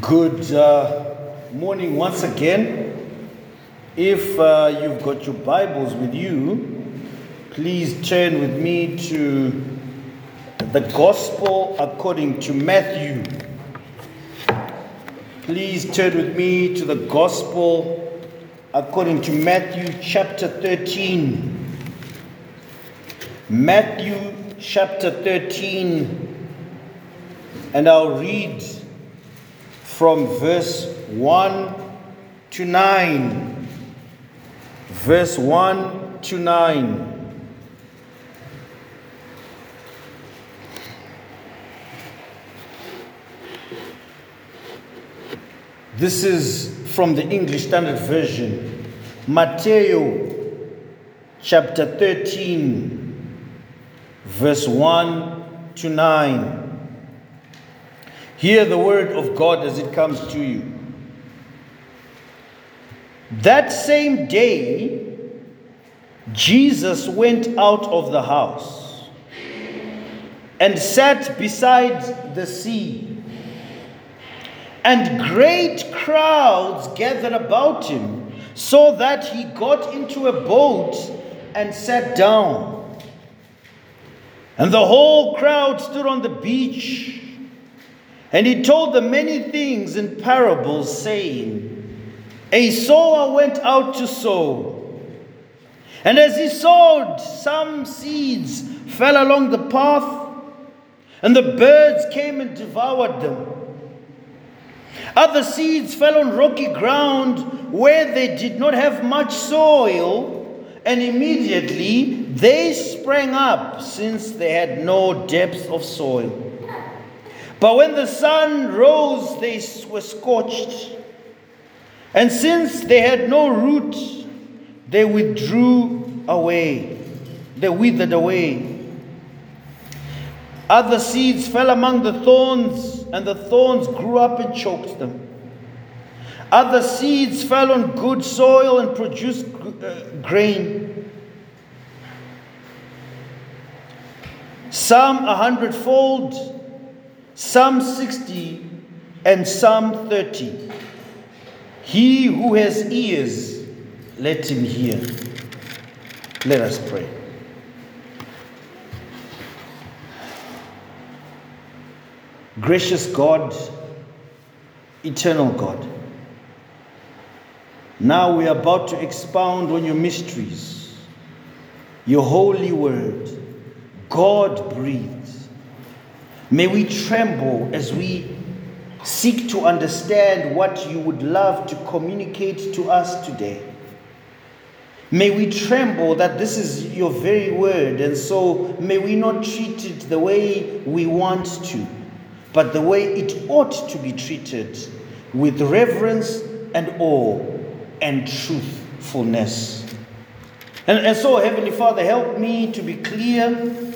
Good uh, morning once again. If uh, you've got your Bibles with you, please turn with me to the Gospel according to Matthew. Please turn with me to the Gospel according to Matthew chapter 13. Matthew chapter 13, and I'll read from verse 1 to 9. Verse 1 to 9. This is from the English Standard Version. Matthew chapter 13, verse 1 to 9. Hear the word of God as it comes to you. That same day, Jesus went out of the house and sat beside the sea. And great crowds gathered about him, so that he got into a boat and sat down. And the whole crowd stood on the beach. And he told them many things in parables, saying, A sower went out to sow. And as he sowed, some seeds fell along the path, and the birds came and devoured them. Other seeds fell on rocky ground where they did not have much soil, and immediately they sprang up, since they had no depth of soil. But when the sun rose, they were scorched. And since they had no root, they withdrew away. They withered away. Other seeds fell among the thorns, and the thorns grew up and choked them. Other seeds fell on good soil and produced grain. Some a hundredfold some 60, and some 30. He who has ears, let him hear. Let us pray. Gracious God, eternal God, now we are about to expound on your mysteries, your holy word, God breathed. May we tremble as we seek to understand what you would love to communicate to us today. May we tremble that this is your very word, and so may we not treat it the way we want to, but the way it ought to be treated with reverence and awe and truthfulness. And, and so, Heavenly Father, help me to be clear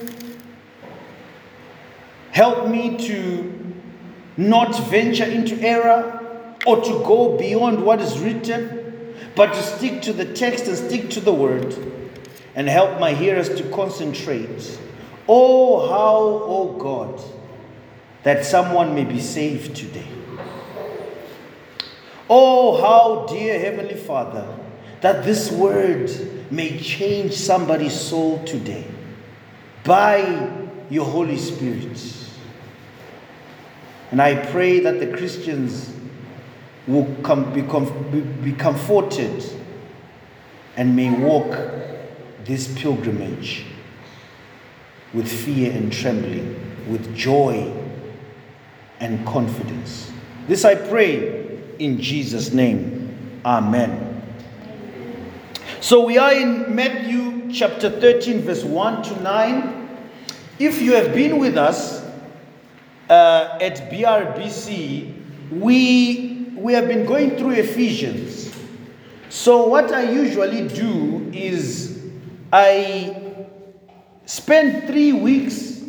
Help me to not venture into error or to go beyond what is written, but to stick to the text and stick to the word. And help my hearers to concentrate. Oh, how, oh God, that someone may be saved today. Oh, how, dear Heavenly Father, that this word may change somebody's soul today by your Holy Spirit. And I pray that the Christians will come, be, be comforted and may walk this pilgrimage with fear and trembling, with joy and confidence. This I pray in Jesus' name. Amen. So we are in Matthew chapter 13, verse 1 to 9. If you have been with us, uh, at BRBC, we, we have been going through Ephesians. So, what I usually do is I spend three weeks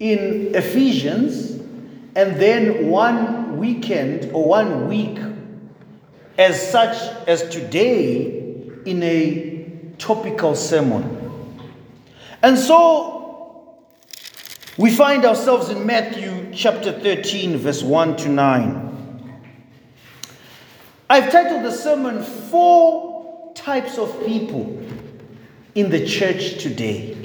in Ephesians and then one weekend or one week, as such as today, in a topical sermon. And so We find ourselves in Matthew chapter 13, verse 1 to 9. I've titled the sermon Four Types of People in the Church Today.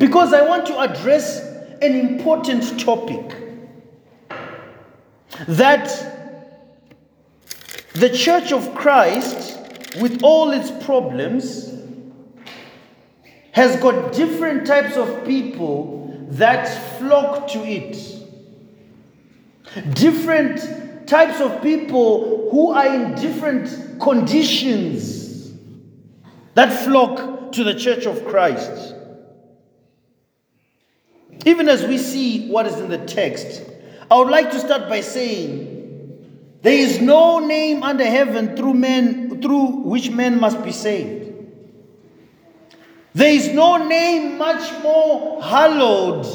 Because I want to address an important topic that the Church of Christ, with all its problems, has got different types of people that flock to it. Different types of people who are in different conditions that flock to the church of Christ. Even as we see what is in the text, I would like to start by saying there is no name under heaven through men through which men must be saved. There is no name much more hallowed,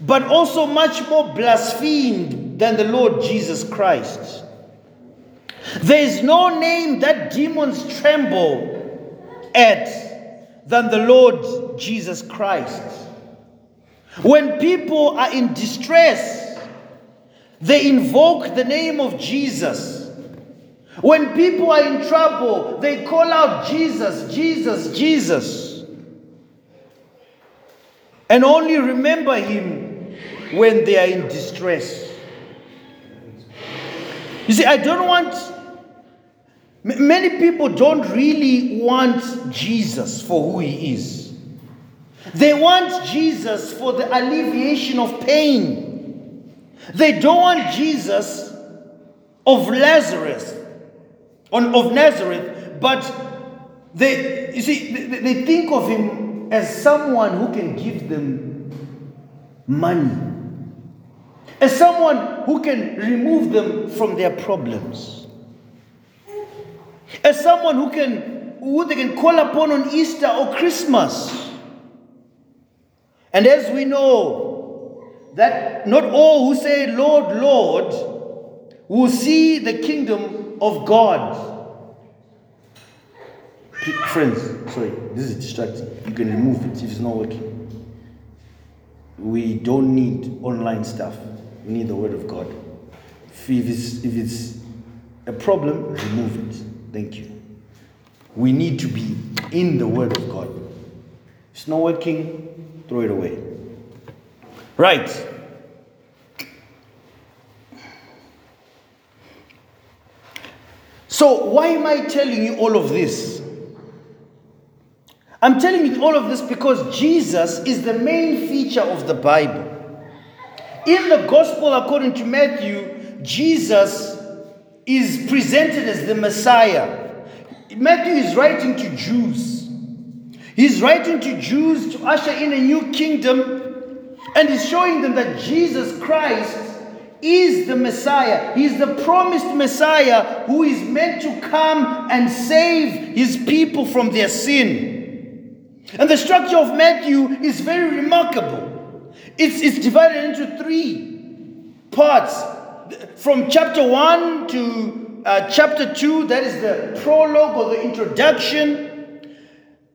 but also much more blasphemed than the Lord Jesus Christ. There is no name that demons tremble at than the Lord Jesus Christ. When people are in distress, they invoke the name of Jesus. When people are in trouble, they call out Jesus, Jesus, Jesus and only remember him when they are in distress. You see, I don't want, many people don't really want Jesus for who he is. They want Jesus for the alleviation of pain. They don't want Jesus of Lazarus, on, of Nazareth, but they, you see, they think of him as someone who can give them money, as someone who can remove them from their problems, as someone who can who they can call upon on Easter or Christmas. And as we know that not all who say Lord, Lord will see the kingdom of God. Friends, sorry, this is distracting. You can remove it if it's not working. We don't need online stuff. We need the Word of God. If it's, if it's a problem, remove it. Thank you. We need to be in the Word of God. If it's not working, throw it away. Right. So, why am I telling you all of this? I'm telling you all of this because Jesus is the main feature of the Bible. In the Gospel according to Matthew, Jesus is presented as the Messiah. Matthew is writing to Jews. He's writing to Jews to usher in a new kingdom and he's showing them that Jesus Christ is the Messiah. He's the promised Messiah who is meant to come and save his people from their sin. And the structure of Matthew is very remarkable. It's, it's divided into three parts. From chapter 1 to uh, chapter 2, that is the prologue or the introduction.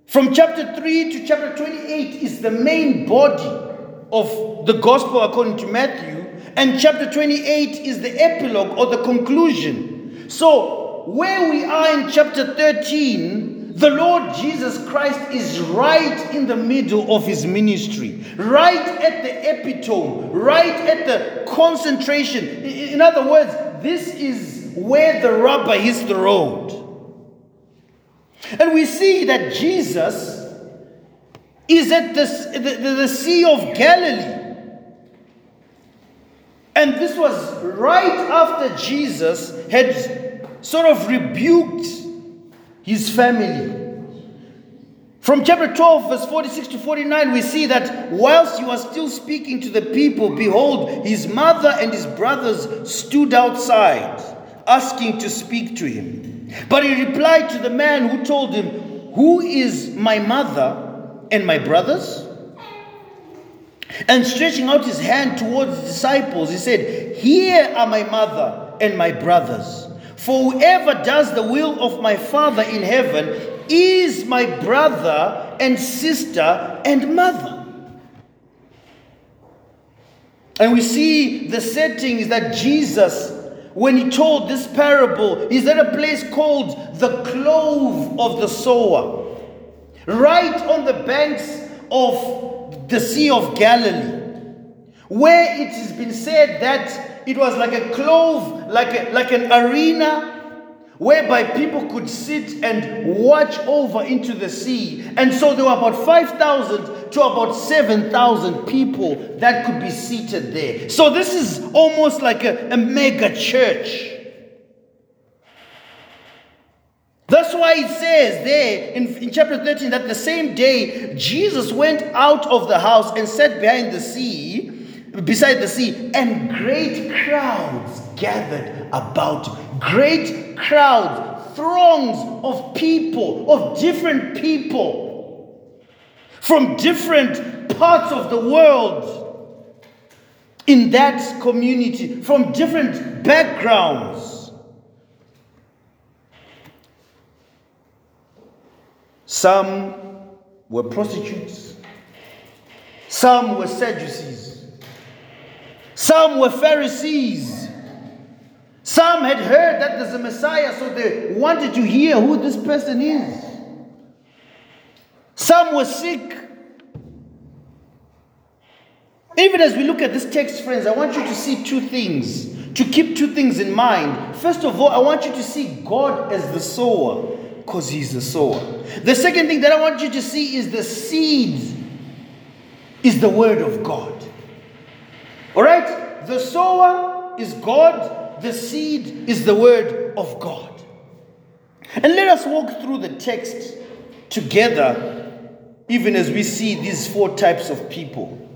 From chapter 3 to chapter 28 is the main body of the gospel according to Matthew. And chapter 28 is the epilogue or the conclusion. So, where we are in chapter 13, the Lord Jesus Christ is right in the middle of his ministry, right at the epitome, right at the concentration. In other words, this is where the rubber hits the road. And we see that Jesus is at the, the, the Sea of Galilee. And this was right after Jesus had sort of rebuked his family. From chapter 12, verse 46 to 49, we see that whilst he was still speaking to the people, behold, his mother and his brothers stood outside, asking to speak to him. But he replied to the man who told him, Who is my mother and my brothers? And stretching out his hand towards the disciples, he said, Here are my mother and my brothers. For whoever does the will of my Father in heaven is my brother and sister and mother. And we see the setting is that Jesus, when he told this parable, is at a place called the Clove of the Sower, right on the banks of the Sea of Galilee, where it has been said that it was like a clove, like, a, like an arena whereby people could sit and watch over into the sea. And so there were about 5,000 to about 7,000 people that could be seated there. So this is almost like a, a mega church. That's why it says there in, in chapter 13 that the same day Jesus went out of the house and sat behind the sea, beside the sea, and great crowds gathered about. Great crowds, throngs of people, of different people from different parts of the world in that community, from different backgrounds. Some were prostitutes, some were Sadducees, some were Pharisees. Some had heard that there's a Messiah, so they wanted to hear who this person is. Some were sick. Even as we look at this text, friends, I want you to see two things, to keep two things in mind. First of all, I want you to see God as the sower, because He's the sower. The second thing that I want you to see is the seed is the word of God. All right? The sower is God, the seed is the word of God. And let us walk through the text together, even as we see these four types of people.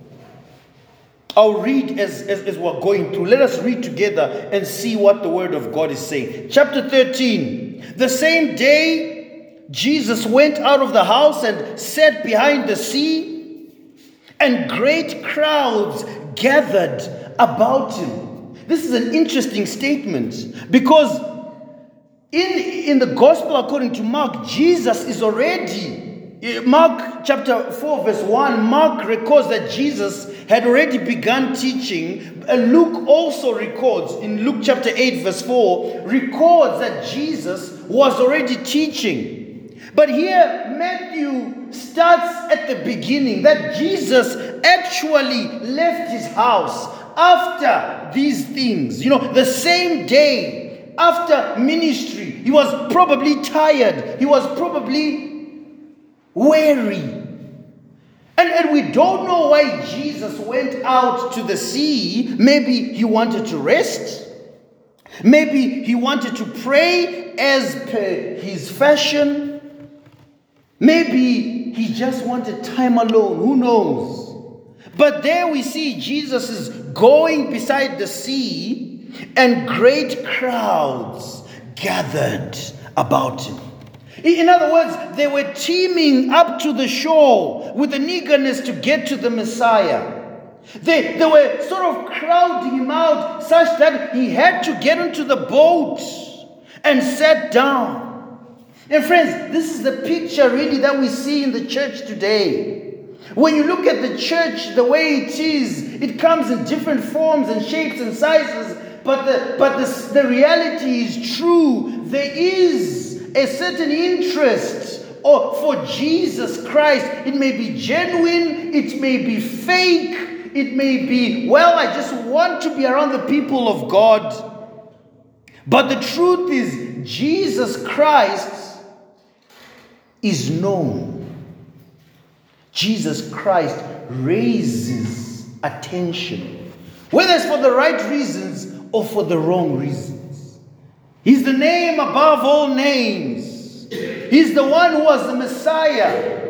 I'll read as, as, as, we're going through. Let us read together and see what the word of God is saying. Chapter 13. The same day, Jesus went out of the house and sat behind the sea, and great crowds gathered about him. This is an interesting statement because in, in the gospel according to Mark, Jesus is already, Mark chapter 4, verse 1, Mark records that Jesus had already begun teaching. Uh, Luke also records, in Luke chapter 8, verse 4, records that Jesus was already teaching. But here, Matthew starts at the beginning that Jesus actually left his house after these things. You know, the same day after ministry, he was probably tired, he was probably weary. And, and we don't know why Jesus went out to the sea. Maybe he wanted to rest. Maybe he wanted to pray as per his fashion. Maybe he just wanted time alone. Who knows? But there we see Jesus is going beside the sea, and great crowds gathered about him. In other words, they were teeming up to the shore with an eagerness to get to the Messiah. They, they were sort of crowding him out such that he had to get into the boat and sat down. And friends, this is the picture really that we see in the church today. When you look at the church the way it is, it comes in different forms and shapes and sizes, but the, but the, the reality is true. There is a certain interest or for Jesus Christ. It may be genuine, it may be fake, it may be, well, I just want to be around the people of God. But the truth is, Jesus Christ is known. Jesus Christ raises attention, whether it's for the right reasons or for the wrong reasons. He's the name above all names. He's the one who was the Messiah.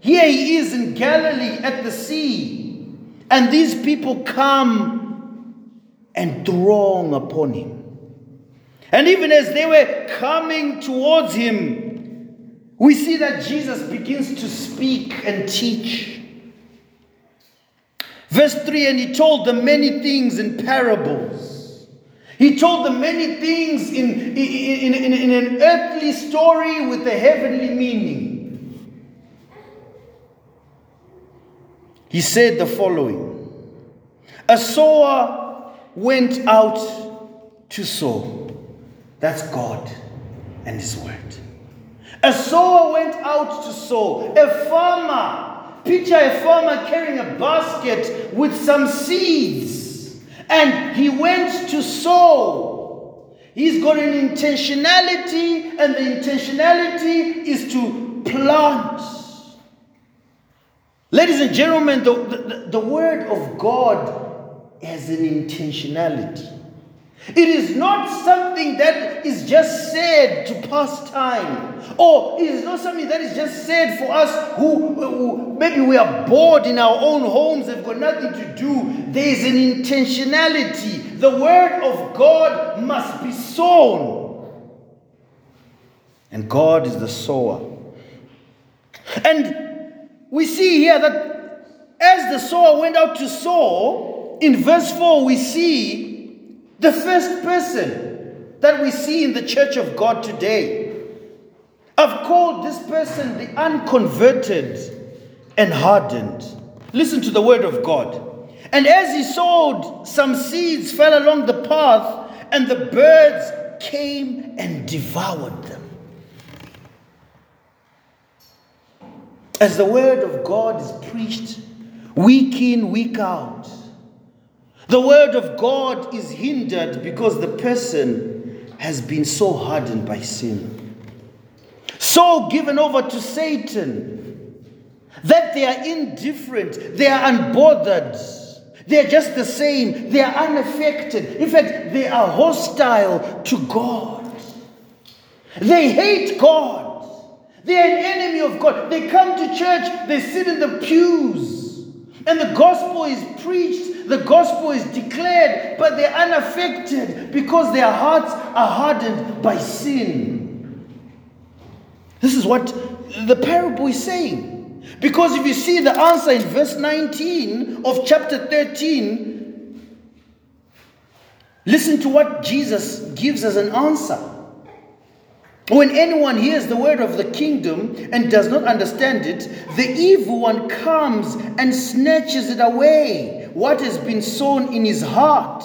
Here he is in Galilee at the sea, and these people come and throng upon him. And even as they were coming towards him, we see that Jesus begins to speak and teach. Verse 3 And he told them many things in parables. He told them many things in, in, in, in, an earthly story with a heavenly meaning. He said the following A sower went out to sow. That's God and His word. A sower went out to sow. A farmer, picture a farmer carrying a basket with some seeds, and he went to sow. He's got an intentionality, and the intentionality is to plant. Ladies and gentlemen, the, the, the word of God has an intentionality. It is not something that is just said to pass time, or it is not something that is just said for us who, who maybe we are bored in our own homes, have got nothing to do. There is an intentionality. The word of God must be sown, and God is the sower. And we see here that as the sower went out to sow, in verse 4, we see the first person that we see in the church of God today. I've called this person the unconverted and hardened. Listen to the word of God. And as he sowed, some seeds fell along the path, and the birds came and devoured them. As the word of God is preached week in, week out, the word of God is hindered because the person has been so hardened by sin, so given over to Satan that they are indifferent, they are unbothered, they are just the same, they are unaffected. In fact, they are hostile to God. They hate God. They are an enemy of God. They come to church, they sit in the pews, and the gospel is preached the gospel is declared, but they're unaffected because their hearts are hardened by sin. This is what the parable is saying. Because if you see the answer in verse 19 of chapter 13, listen to what Jesus gives as an answer. When anyone hears the word of the kingdom and does not understand it, the evil one comes and snatches it away what has been sown in his heart,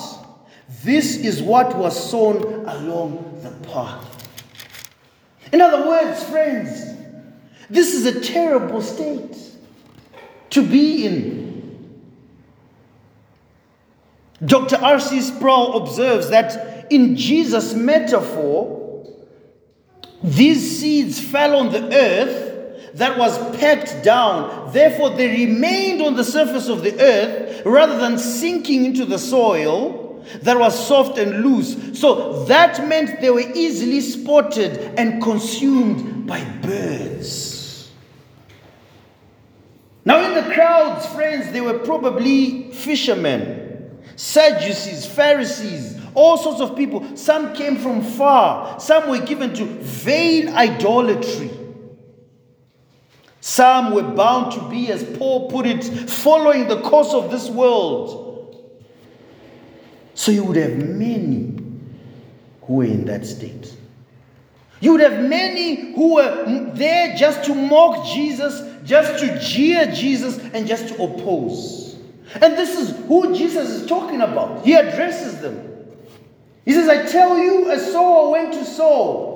this is what was sown along the path. In other words, friends, this is a terrible state to be in. Dr. R.C. Sproul observes that in Jesus' metaphor, these seeds fell on the earth that was packed down. Therefore, they remained on the surface of the earth rather than sinking into the soil that was soft and loose. So that meant they were easily spotted and consumed by birds. Now, in the crowds, friends, they were probably fishermen, Sadducees, Pharisees, all sorts of people. Some came from far, some were given to vain idolatry. Some were bound to be, as Paul put it, following the course of this world. So you would have many who were in that state. You would have many who were there just to mock Jesus, just to jeer Jesus, and just to oppose. And this is who Jesus is talking about. He addresses them. He says, I tell you, a sower went to sow.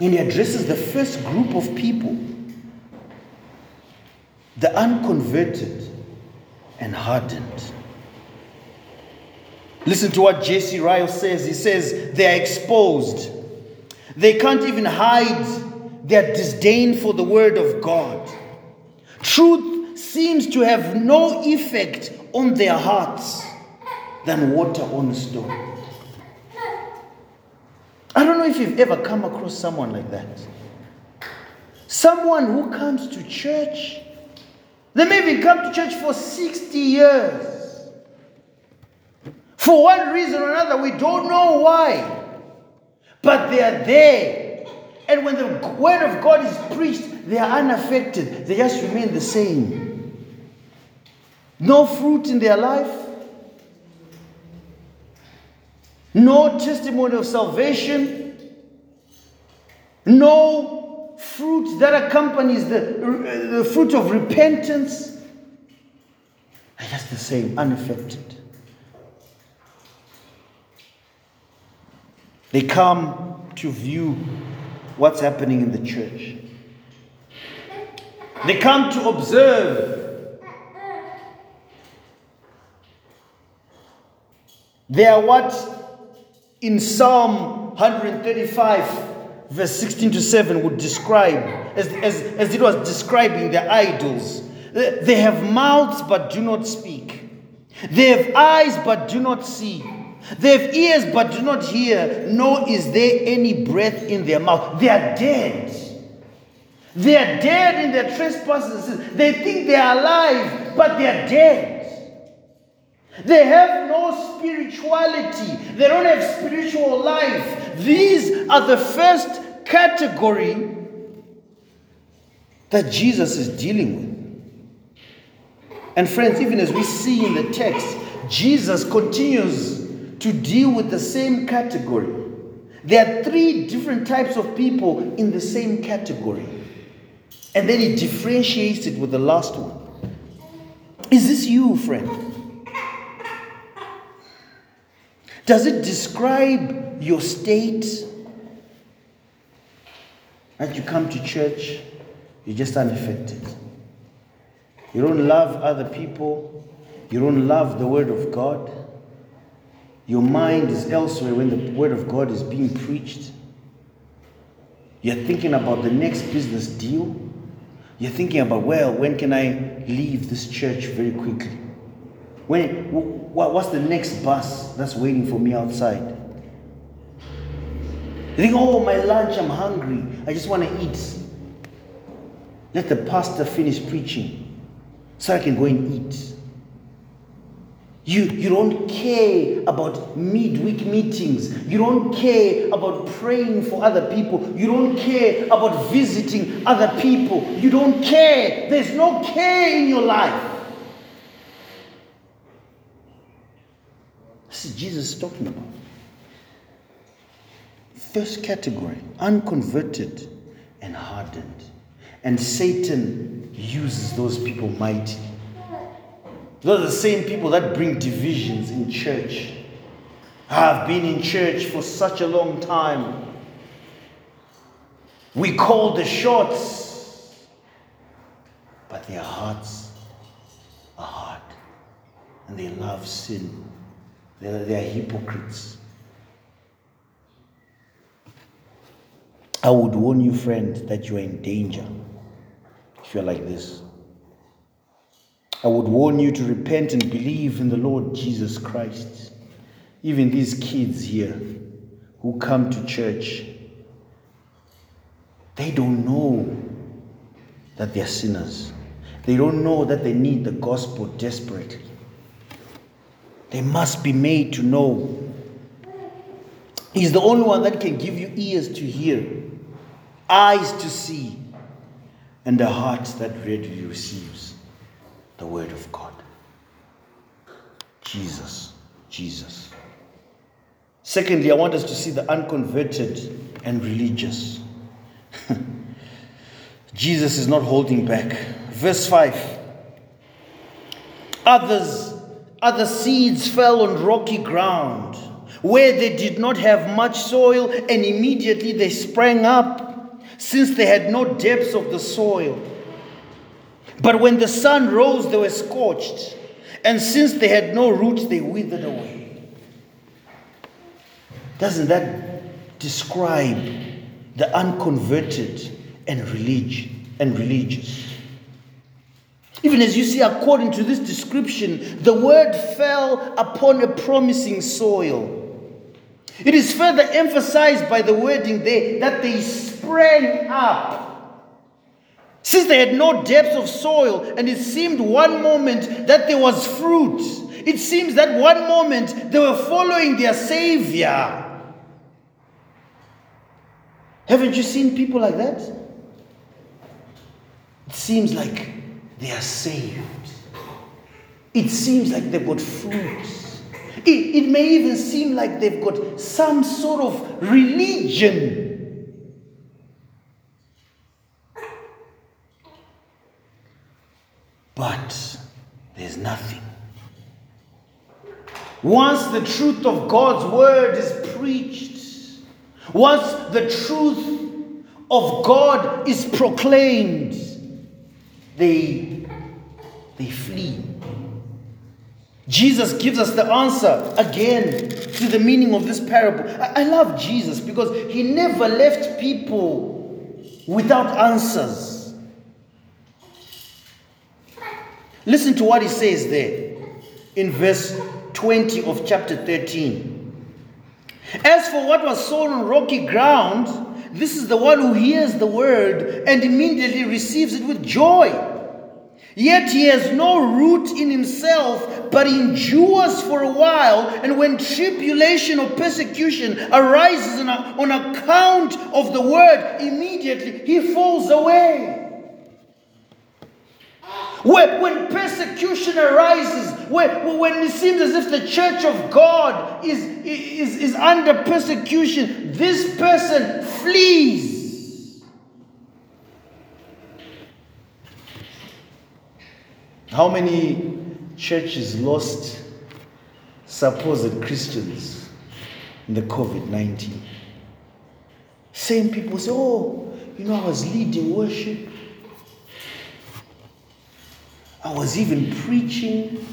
And he addresses the first group of people the unconverted and hardened. Listen to what J.C. Ryle says. He says, They are exposed. They can't even hide their disdain for the Word of God. Truth seems to have no effect on their hearts than water on a stone. I don't know if you've ever come across someone like that. Someone who comes to church. They maybe come to church for 60 years. For one reason or another, we don't know why. But they are there. And when the word of God is preached, they are unaffected. They just remain the same. No fruit in their life no testimony of salvation, no fruit that accompanies the, the fruit of repentance. are just the same, unaffected. They come to view what's happening in the church. They come to observe. They are what in Psalm 135 verse 16 to 7 would describe, as, as, as it was describing the idols. They have mouths but do not speak. They have eyes but do not see. They have ears but do not hear, nor is there any breath in their mouth. They are dead. They are dead in their trespasses. They think they are alive, but they are dead. They have no spirituality. They don't have spiritual life. These are the first category that Jesus is dealing with. And friends, even as we see in the text, Jesus continues to deal with the same category. There are three different types of people in the same category. And then he differentiates it with the last one. Is this you, friend? Does it describe your state? As you come to church, you're just unaffected. You don't love other people. You don't love the Word of God. Your mind is elsewhere when the Word of God is being preached. You're thinking about the next business deal. You're thinking about, well, when can I leave this church very quickly? When, what's the next bus that's waiting for me outside? You think, oh, my lunch, I'm hungry. I just want to eat. Let the pastor finish preaching so I can go and eat. You, you don't care about midweek meetings. You don't care about praying for other people. You don't care about visiting other people. You don't care. There's no care in your life. This is Jesus talking about. First category unconverted and hardened. And Satan uses those people mightily. Those are the same people that bring divisions in church. I've been in church for such a long time. We call the shots, but their hearts are hard and they love sin. They're, they're hypocrites. I would warn you, friend, that you are in danger if you're like this. I would warn you to repent and believe in the Lord Jesus Christ. Even these kids here who come to church, they don't know that they're sinners. They don't know that they need the gospel desperately. They must be made to know. He's the only one that can give you ears to hear, eyes to see, and a heart that readily receives the word of God. Jesus, Jesus. Secondly, I want us to see the unconverted and religious. Jesus is not holding back. Verse 5 Others other seeds fell on rocky ground where they did not have much soil, and immediately they sprang up, since they had no depths of the soil. But when the sun rose, they were scorched, and since they had no roots, they withered away. Doesn't that describe the unconverted and religion and religious? Even as you see, according to this description, the word fell upon a promising soil. It is further emphasized by the wording there that they sprang up. Since they had no depth of soil, and it seemed one moment that there was fruit, it seems that one moment they were following their Savior. Haven't you seen people like that? It seems like they are saved. It seems like they've got fruits. It, it may even seem like they've got some sort of religion. But there's nothing. Once the truth of God's word is preached, once the truth of God is proclaimed, they, they flee. Jesus gives us the answer again to the meaning of this parable. I, I love Jesus because he never left people without answers. Listen to what he says there in verse 20 of chapter 13. As for what was sown on rocky ground, this is the one who hears the word and immediately receives it with joy. Yet he has no root in himself, but endures for a while. And when tribulation or persecution arises on, account of the word, immediately he falls away. When, when persecution arises, when, when it seems as if the church of God is, is, is under persecution, this person flees. How many churches lost supposed Christians in the COVID 19? Same people say, Oh, you know, I was leading worship, I was even preaching,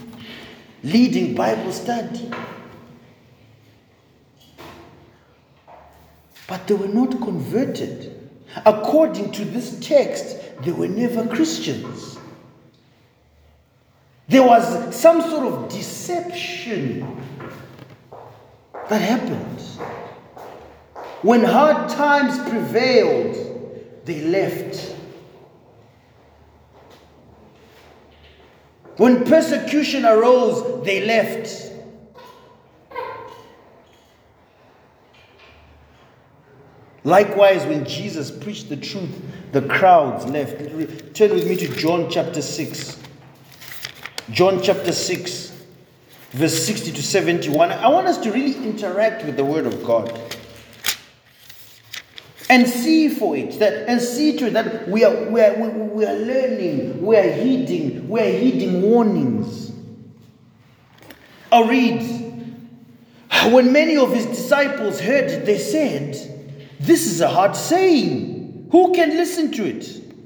leading Bible study. But they were not converted. According to this text, they were never Christians. There was some sort of deception that happened. When hard times prevailed, they left. When persecution arose, they left. Likewise, when Jesus preached the truth, the crowds left. Turn with me to John chapter 6. John chapter 6, verse 60 to 71. I want us to really interact with the Word of God and see for it that and see to it that we are we are, we are learning we are heeding we are heeding warnings. I'll read. When many of his disciples heard it they said this is a hard saying. Who can listen to it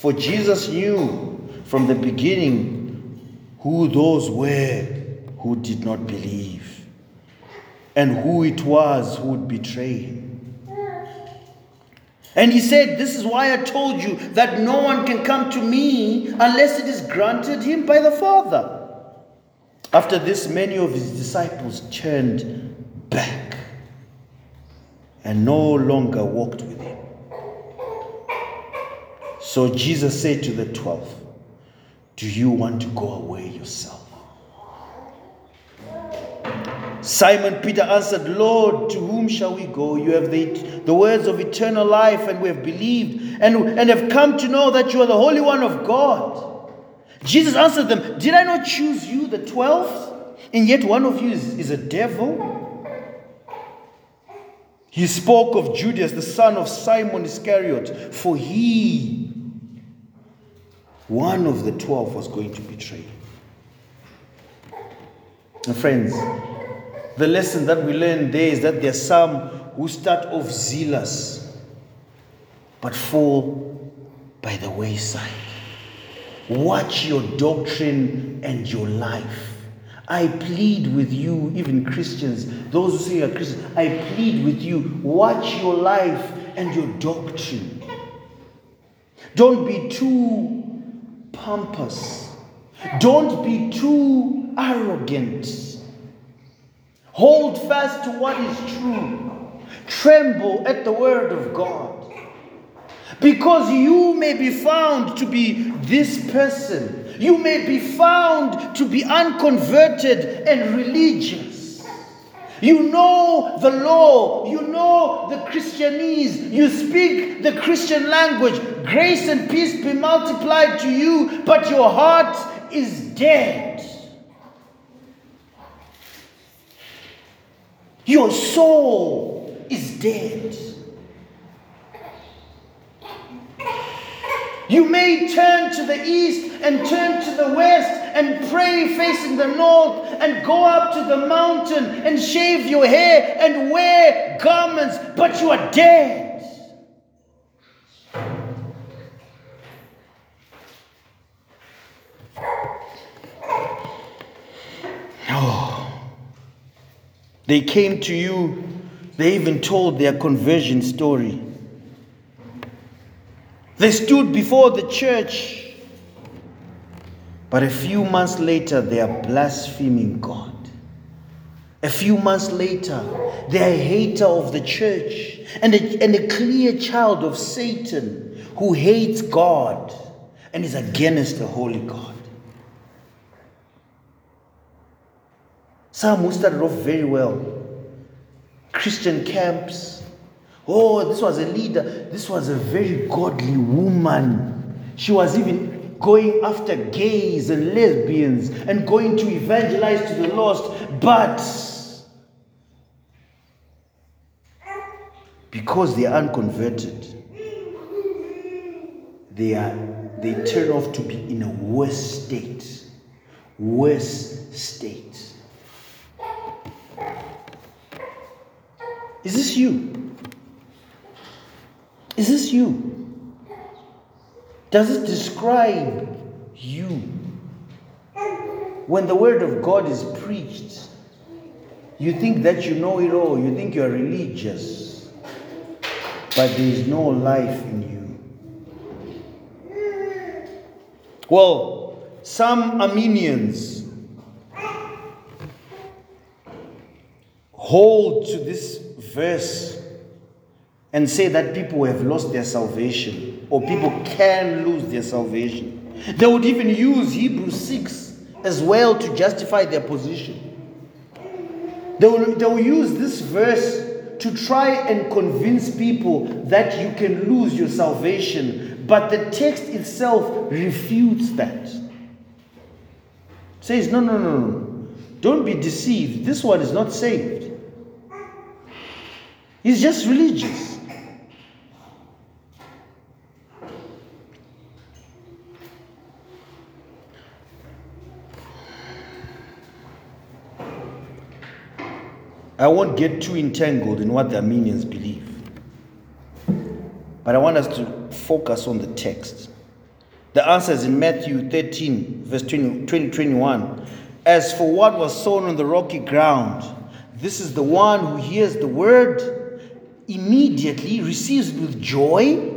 For Jesus knew from the beginning who those were who did not believe and who it was who would betray him. And he said, This is why I told you that no one can come to me unless it is granted him by the Father. After this, many of his disciples turned back and no longer walked with. So Jesus said to the twelve, Do you want to go away yourself? Simon Peter answered, Lord, to whom shall we go? You have the, the words of eternal life, and we have believed and, and have come to know that you are the Holy One of God. Jesus answered them, Did I not choose you, the twelve? And yet one of you is, is a devil? He spoke of Judas, the son of Simon Iscariot, for he one of the twelve was going to betray And friends, the lesson that we learn there is that there are some who start off zealous but fall by the wayside. Watch your doctrine and your life. I plead with you, even Christians, those who say you're Christians, I plead with you, watch your life and your doctrine. Don't be too pompous. Don't be too arrogant. Hold fast to what is true. Tremble at the word of God. Because you may be found to be this person. You may be found to be unconverted and religious. You know the law, you know the Christianese, you speak the Christian language. Grace and peace be multiplied to you, but your heart is dead. Your soul is dead. You may turn to the east and turn to the west and pray facing the north and go up to the mountain and shave your hair and wear garments, but you are dead. Oh. They came to you, they even told their conversion story. They stood before the church, but a few months later, they are blaspheming God. A few months later, they are a hater of the church and a, and a clear child of Satan who hates God and is against the Holy God. Some who started off very well, Christian camps, Oh, this was a leader. This was a very godly woman. She was even going after gays and lesbians and going to evangelize to the lost. But because they are unconverted, they are they turn off to be in a worse state. Worse state. Is this you? Is this you? Does it describe you? When the word of God is preached, you think that you know it all, you think you are religious, but there is no life in you. Well, some Arminians hold to this verse and say that people have lost their salvation or people can lose their salvation. They would even use Hebrews 6 as well to justify their position. They will, they will use this verse to try and convince people that you can lose your salvation, but the text itself refutes that. It says, no, no, no, no. Don't be deceived. This one is not saved. He's just religious. I won't get too entangled in what the Arminians believe. But I want us to focus on the text. The answer is in Matthew 13, verse 20, 20 21. As for what was sown on the rocky ground, this is the one who hears the word, immediately receives it with joy.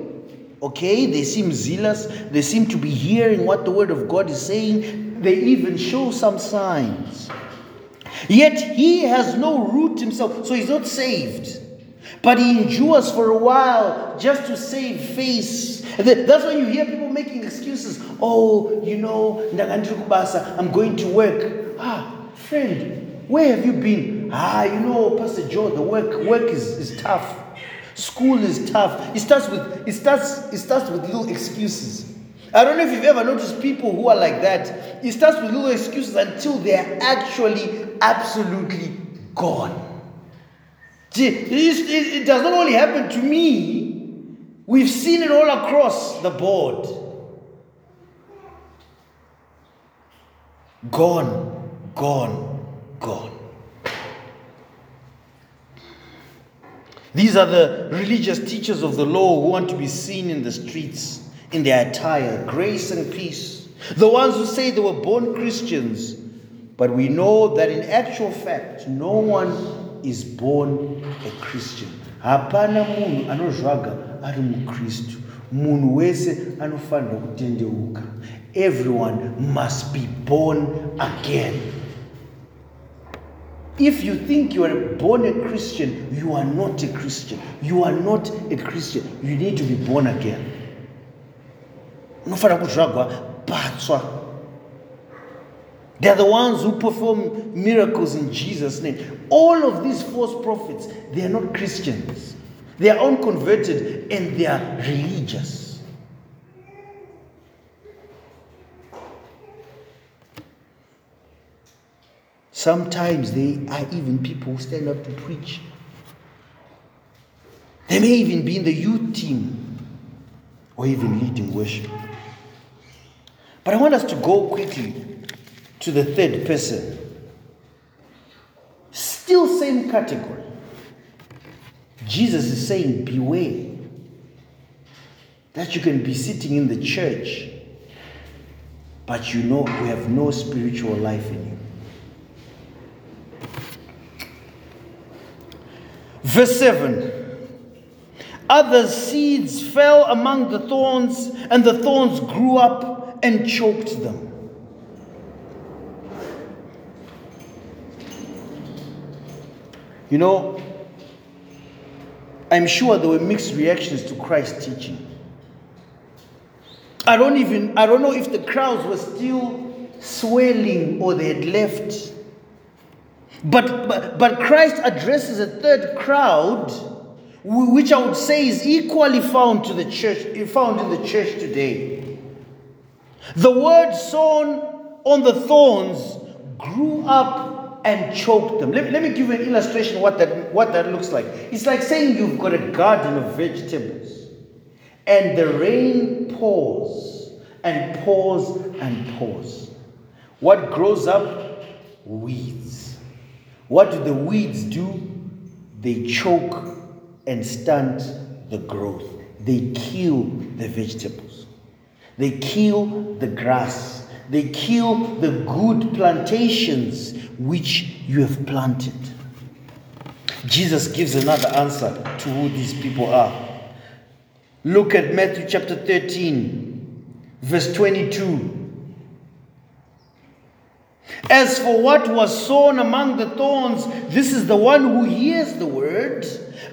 Okay, they seem zealous, they seem to be hearing what the word of God is saying, they even show some signs. Yet he has no root himself, so he's not saved. But he endures for a while just to save face. That's why you hear people making excuses. Oh, you know, I'm going to work. Ah, friend, where have you been? Ah, you know, Pastor Joe, the work work is, is tough. School is tough. It starts with it starts it starts with little excuses. I don't know if you've ever noticed people who are like that. It starts with little excuses until they are actually absolutely gone. It does not only happen to me, we've seen it all across the board. Gone, gone, gone. These are the religious teachers of the law who want to be seen in the streets in their attire, grace and peace. The ones who say they were born Christians, but we know that in actual fact, no one is born a Christian. hapana munhu anozvaga ari mukristu. Munhu wese anofanira kutendeuka. Everyone must be born again. If you think you are born a christian you are not a christian. You are not a christian. You need to be born again unofanira kuzvagwa patsva They're the ones who perform miracles in Jesus' name. All of these false prophets, they are not Christians. They are unconverted and they are religious. Sometimes they are even people who stand up to preach. They may even be in the youth team or even leading worship. But I want us to go quickly to the third person. Still, same category. Jesus is saying, Beware that you can be sitting in the church, but you know you have no spiritual life in you. Verse 7 Other seeds fell among the thorns, and the thorns grew up and choked them. You know, I'm sure there were mixed reactions to Christ's teaching. I don't even I don't know if the crowds were still swelling or they had left. But, but, but Christ addresses a third crowd, which I would say is equally found to the church, found in the church today. The word sown on the thorns grew up and choked them. Let, let me give you an illustration what that, what that looks like. It's like saying you've got a garden of vegetables and the rain pours and pours and pours. What grows up? Weeds. What do the weeds do? They choke and stunt the growth. They kill the vegetables. They kill the grass. They kill the good plantations which you have planted. Jesus gives another answer to who these people are. Look at Matthew chapter 13, verse 22. As for what was sown among the thorns, this is the one who hears the word,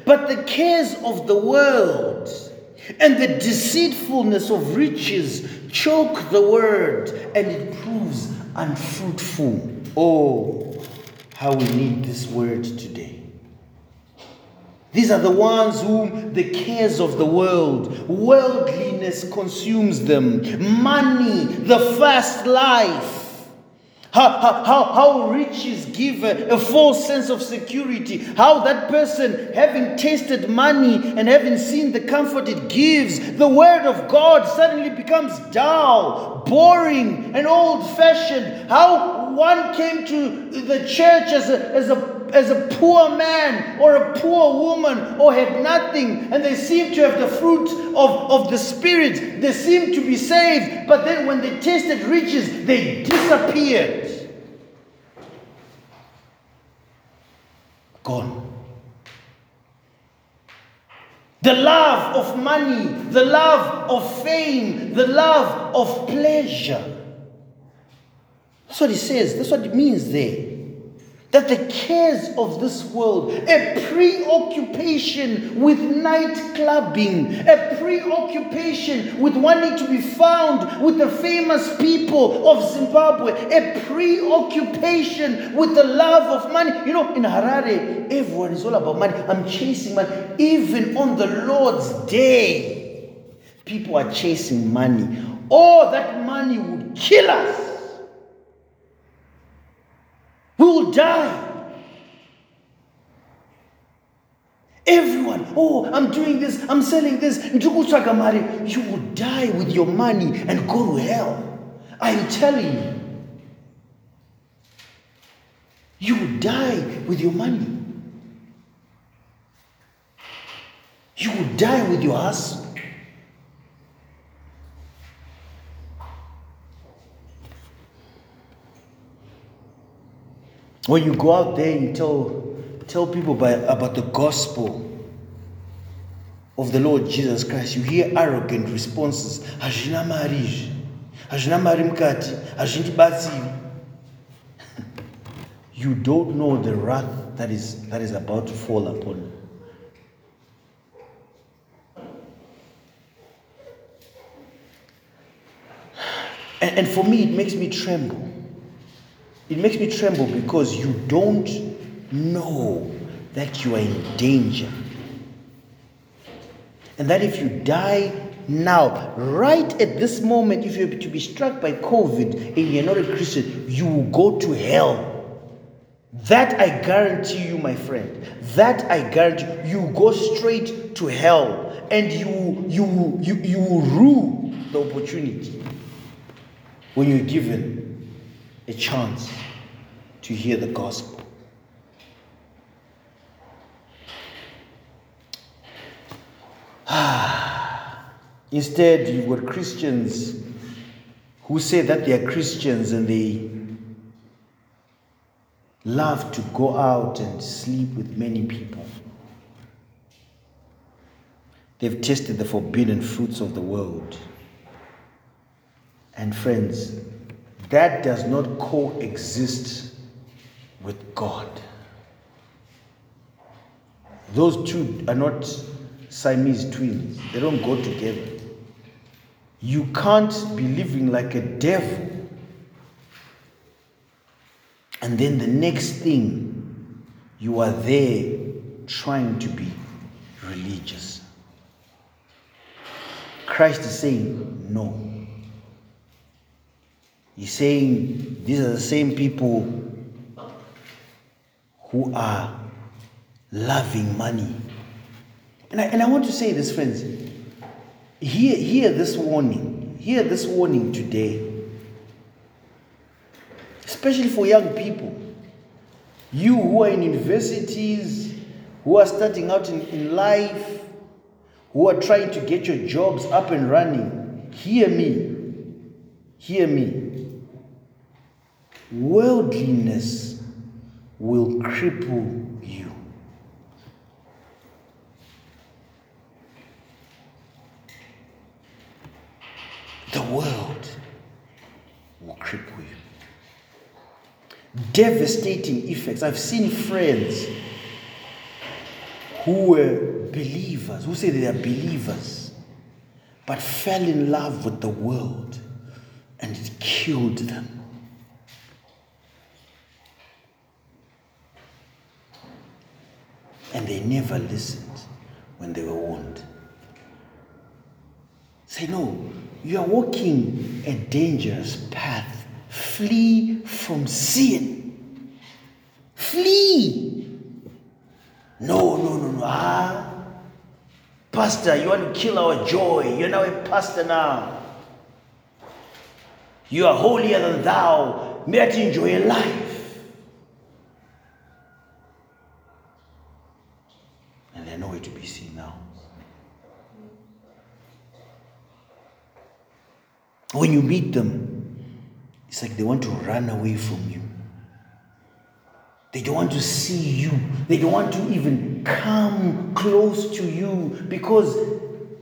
but the cares of the world and the deceitfulness of riches choke the word and it proves unfruitful. Oh, how we need this word today. These are the ones whom the cares of the world, worldliness consumes them, money, the fast life how, how, how riches give a, a, false sense of security. How that person, having tasted money and having seen the comfort it gives, the word of God suddenly becomes dull, boring, and old fashioned. How one came to the church as a, as a as a poor man or a poor woman or had nothing and they seem to have the fruit of, of the Spirit. They seem to be saved, but then when they tasted riches, they disappeared. Gone. The love of money, the love of fame, the love of pleasure. That's what he says. That's what it means there that the cares of this world, a preoccupation with night clubbing, a preoccupation with wanting to be found with the famous people of Zimbabwe, a preoccupation with the love of money. You know, in Harare, everyone is all about money. I'm chasing money. Even on the Lord's day, people are chasing money. All that money would kill us. We will die. Everyone, oh, I'm doing this, I'm selling this. You will die with your money and go to hell. I'm telling you. You will die with your money. You will die with your hustle. When you go out there and tell, tell people by, about the gospel of the Lord Jesus Christ, you hear arrogant responses. You don't know the wrath that is, that is about to fall upon you. And for me, it makes me tremble it makes me tremble because you don't know that you are in danger. And that if you die now, right at this moment, if you're to be struck by COVID and you're not a Christian, you will go to hell. That I guarantee you, my friend. That I guarantee you, you go straight to hell and you you you you will rue the opportunity when you're given a chance to hear the gospel. Instead, you've got Christians who say that they are Christians and they love to go out and sleep with many people. They've tasted the forbidden fruits of the world. And friends, that does not coexist with God. Those two are not Siamese twins, they don't go together. You can't be living like a devil. And then the next thing, you are there trying to be religious. Christ is saying, no. He's saying these are the same people who are loving money. And I, and I want to say this, friends. Hear, hear this warning. Hear this warning today. Especially for young people. You who are in universities, who are starting out in, in life, who are trying to get your jobs up and running, hear me. Hear me. Worldliness will cripple you. The world will cripple you. Devastating effects. I've seen friends who were believers, who say they are believers, but fell in love with the world and it killed them. And they never listened when they were warned. Say, no, you are walking a dangerous path. Flee from sin. Flee. No, no, no, no. Ah, Pastor, you want to kill our joy. You're now a pastor now. You are holier than thou. May I enjoy life. And they're nowhere to be seen now. When you meet them, it's like they want to run away from you. They don't want to see you. They don't want to even come close to you because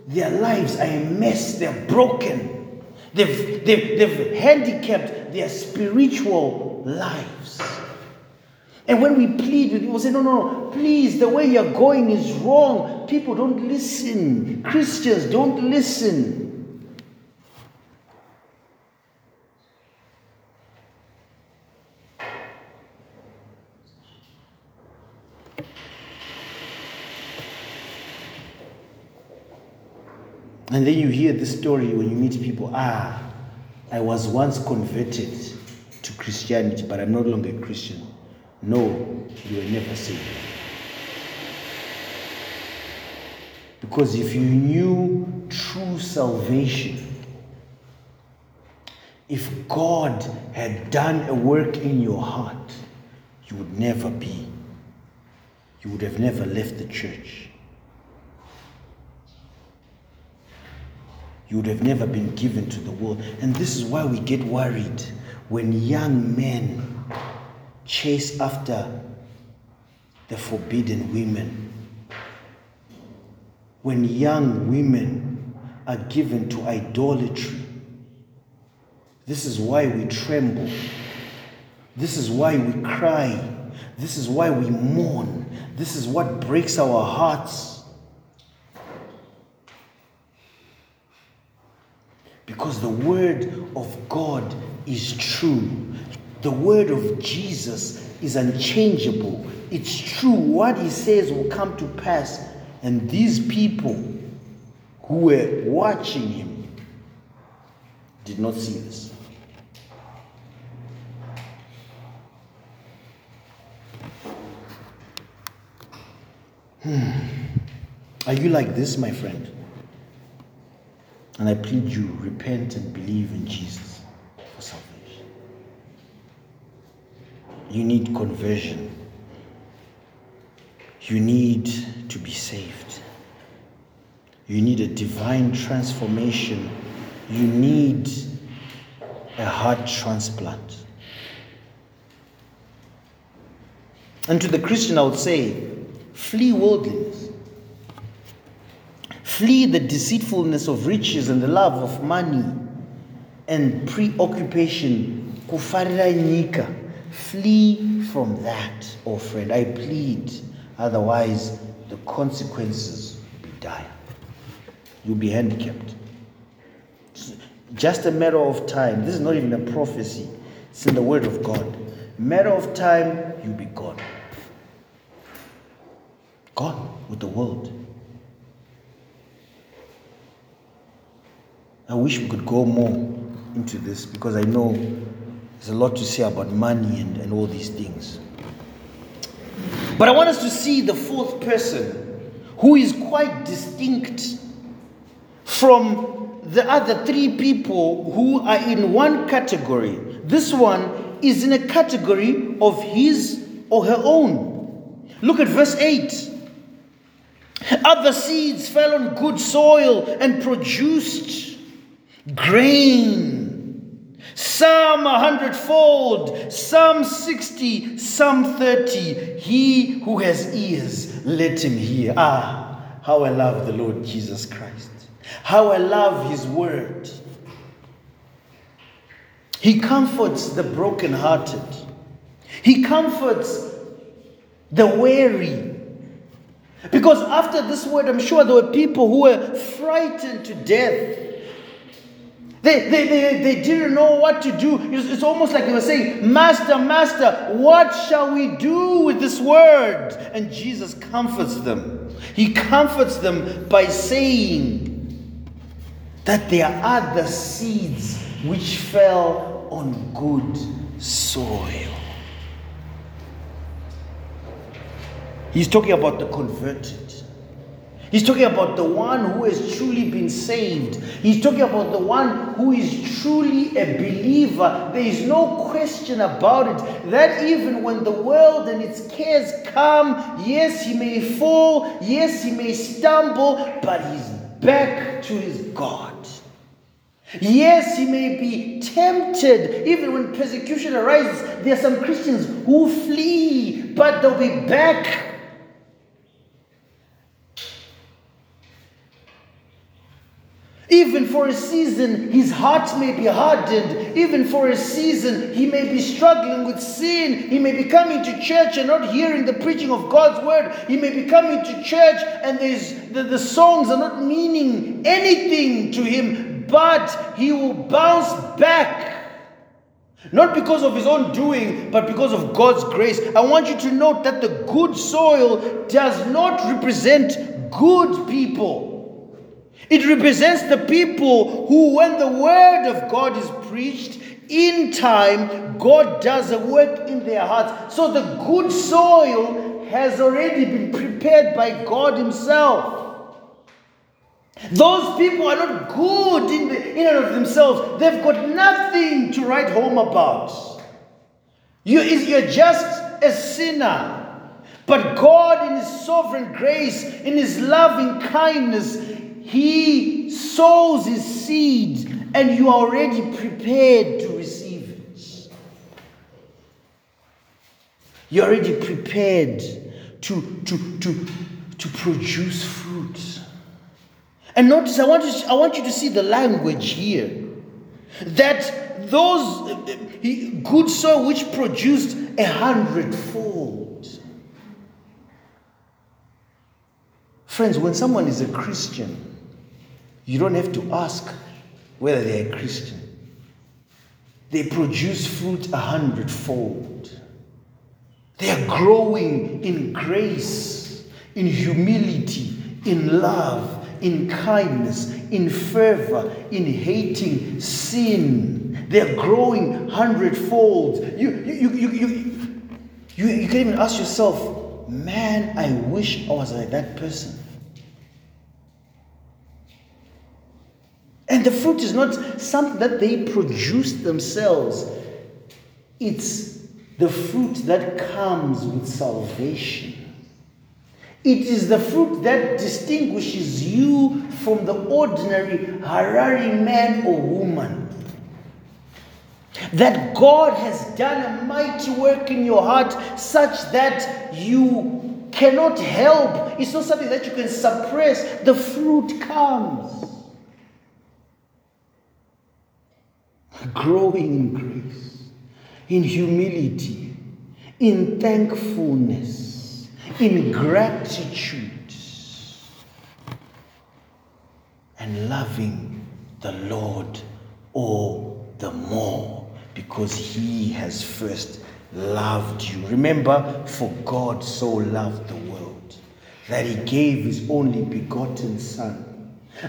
their lives are a mess. They're broken. They've, they've, they've handicapped their spiritual lives. And when we plead with people, say, no, no, no, please, the way you're going is wrong. People don't listen. Christians don't listen. And then you hear this story when you meet people ah, I was once converted to Christianity, but I'm no longer a Christian. No, you were never saved. Because if you knew true salvation, if God had done a work in your heart, you would never be. You would have never left the church. You would have never been given to the world. And this is why we get worried when young men chase after the forbidden women. When young women are given to idolatry. This is why we tremble. This is why we cry. This is why we mourn. This is what breaks our hearts. Because the word of God is true. The word of Jesus is unchangeable. It's true. What he says will come to pass. And these people who were watching him did not see this. Hmm. Are you like this, my friend? And I plead you, repent and believe in Jesus for salvation. You need conversion. You need to be saved. You need a divine transformation. You need a heart transplant. And to the Christian, I would say, flee worldliness. Flee the deceitfulness of riches and the love of money and preoccupation. Flee from that, oh friend. I plead. Otherwise, the consequences will be dire. You'll be handicapped. Just a matter of time. This is not even a prophecy, it's in the Word of God. Matter of time, you'll be gone. Gone with the world. I wish we could go more into this because I know there's a lot to say about money and, and all these things. But I want us to see the fourth person who is quite distinct from the other three people who are in one category. This one is in a category of his or her own. Look at verse 8. Other seeds fell on good soil and produced grain. Some a hundredfold, some sixty, some thirty. He who has ears, let him hear. Ah, how I love the Lord Jesus Christ. How I love his word. He comforts the brokenhearted. He comforts the weary. Because after this word, I'm sure there were people who were frightened to death. They, they, they, they didn't know what to do. It's, it's almost like they were saying, Master, Master, what shall we do with this word? And Jesus comforts them. He comforts them by saying that there are other seeds which fell on good soil. He's talking about the converted. He's talking about the one who has truly been saved. He's talking about the one who is truly a believer. There is no question about it. That even when the world and its cares come, yes, he may fall, yes, he may stumble, but he's back to his God. Yes, he may be tempted, even when persecution arises. There are some Christians who flee, but they'll be back Even for a season, his heart may be hardened. Even for a season, he may be struggling with sin. He may be coming to church and not hearing the preaching of God's word. He may be coming to church and the, the songs are not meaning anything to him, but he will bounce back. Not because of his own doing, but because of God's grace. I want you to note that the good soil does not represent good people. It represents the people who, when the word of God is preached, in time, God does a work in their hearts. So the good soil has already been prepared by God Himself. Those people are not good in, the, in and of themselves. They've got nothing to write home about. You, you're just a sinner. But God, in His sovereign grace, in His loving kindness, he sows his seed, and you are already prepared to receive it. You're already prepared to, to, to, to produce fruit. And notice, I want, you, I want you to see the language here. That those good soil which produced a hundredfold. Friends, when someone is a Christian, you don't have to ask whether they're Christian. they produce fruit a hundredfold. They are growing in grace, in humility, in love, in kindness, in fervor, in hating sin. They're growing hundredfold. You, you, you, you, you, you can even ask yourself, man, I wish I was like that person. And the fruit is not something that they produce themselves, it's the fruit that comes with salvation. It is the fruit that distinguishes you from the ordinary Harare man or woman. That God has done a mighty work in your heart such that you cannot help. It's not something that you can suppress. The fruit comes. Growing in grace, in humility, in thankfulness in gratitude and loving the Lord all the more because he has first loved you. Remember, for God so loved the world that he gave his only begotten Son.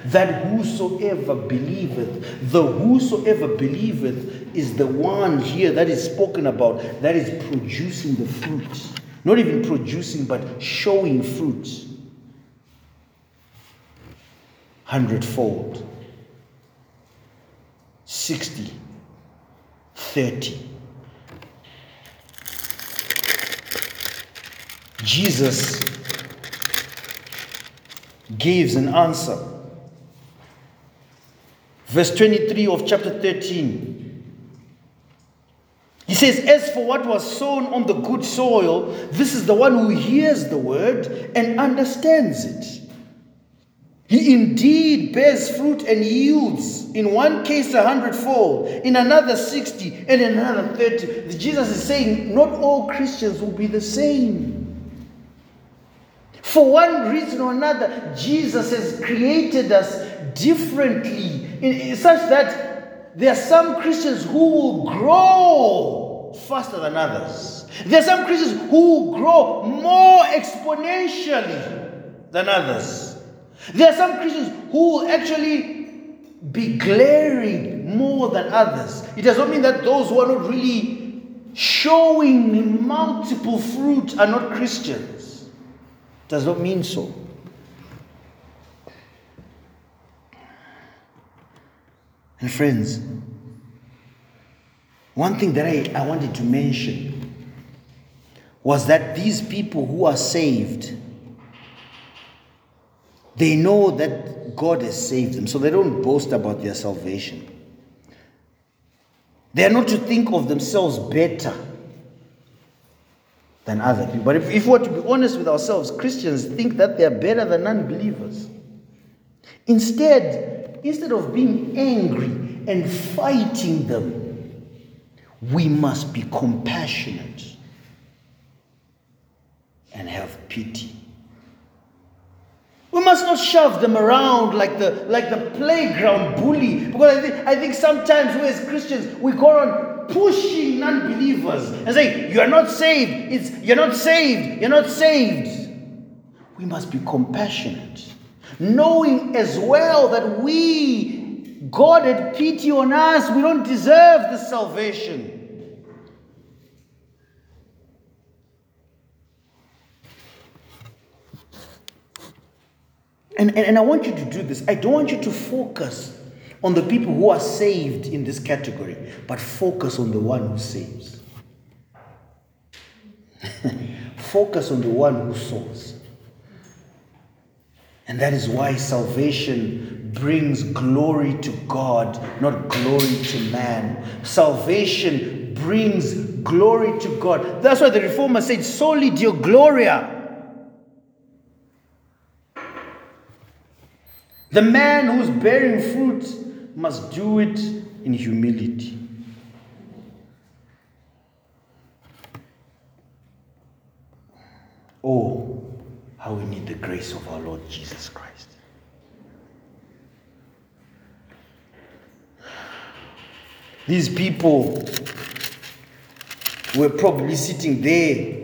That whosoever believeth, the whosoever believeth is the one here that is spoken about, that is producing the fruit. Not even producing, but showing fruit. Hundredfold. 60. 30. Jesus gives an answer. Verse 23 of chapter 13. He says, As for what was sown on the good soil, this is the one who hears the word and understands it. He indeed bears fruit and yields, in one case a hundredfold, in another 60, and in another 30. Jesus is saying, Not all Christians will be the same. For one reason or another, Jesus has created us differently, in, such that there are some Christians who will grow faster than others. There are some Christians who will grow more exponentially than others. There are some Christians who will actually be glaring more than others. It does not mean that those who are not really showing multiple fruit are not Christians. It does not mean so. And friends, one thing that I, I wanted to mention was that these people who are saved, they know that God has saved them, so they don't boast about their salvation. They are not to think of themselves better than other people. But if, if we're to be honest with ourselves, Christians think that they are better than unbelievers. Instead, instead of being angry and fighting them, we must be compassionate and have pity. We must not shove them around like the, like the playground bully. Because I think, I think sometimes we as Christians, we go on pushing non-believers and say, you are not saved. It's, you're not saved. You're not saved. We must be compassionate knowing as well that we, God had pity on us, we don't deserve the salvation. And, and, and I want you to do this. I don't want you to focus on the people who are saved in this category, but focus on the one who saves. focus on the one who souls. And that is why salvation brings glory to God, not glory to man. Salvation brings glory to God. That's why the reformer said, Soli Deo Gloria. The man who's bearing fruit must do it in humility. Oh, how we need the grace of our Lord Jesus Christ. These people were probably sitting there.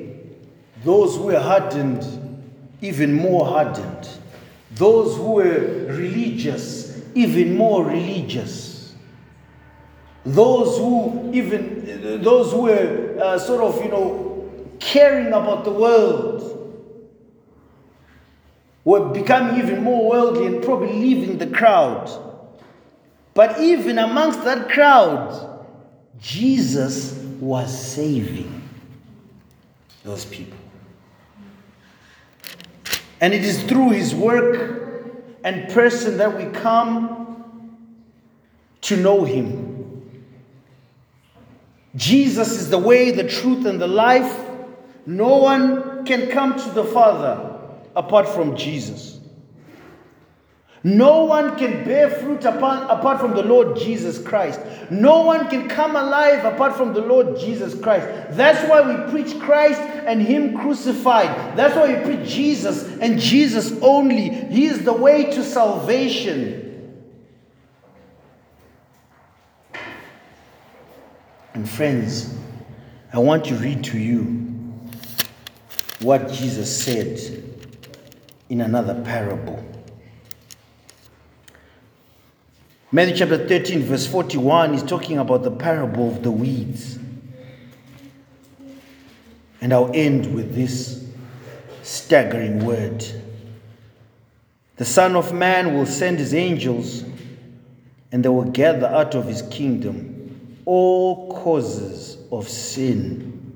Those who were hardened, even more hardened. Those who were religious, even more religious. Those who even those who were uh, sort of you know caring about the world were becoming even more worldly and probably leaving the crowd. But even amongst that crowd, Jesus was saving those people. And it is through his work and person that we come to know him. Jesus is the way, the truth, and the life. No one can come to the Father apart from Jesus. No one can bear fruit apart, apart from the Lord Jesus Christ. No one can come alive apart from the Lord Jesus Christ. That's why we preach Christ and Him crucified. That's why we preach Jesus and Jesus only. He is the way to salvation. And friends, I want to read to you what Jesus said in another parable. Matthew chapter 13, verse 41 is talking about the parable of the weeds. And I'll end with this staggering word The Son of Man will send his angels, and they will gather out of his kingdom all causes of sin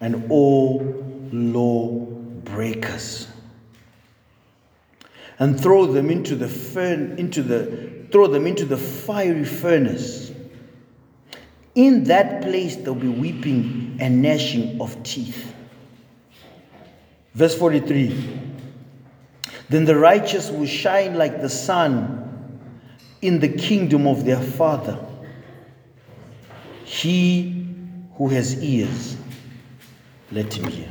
and all law breakers and throw them into the furn, into the throw them into the fiery furnace. In that place there'll be weeping and gnashing of teeth. Verse 43 Then the righteous will shine like the sun in the kingdom of their Father. He who has ears, let him hear.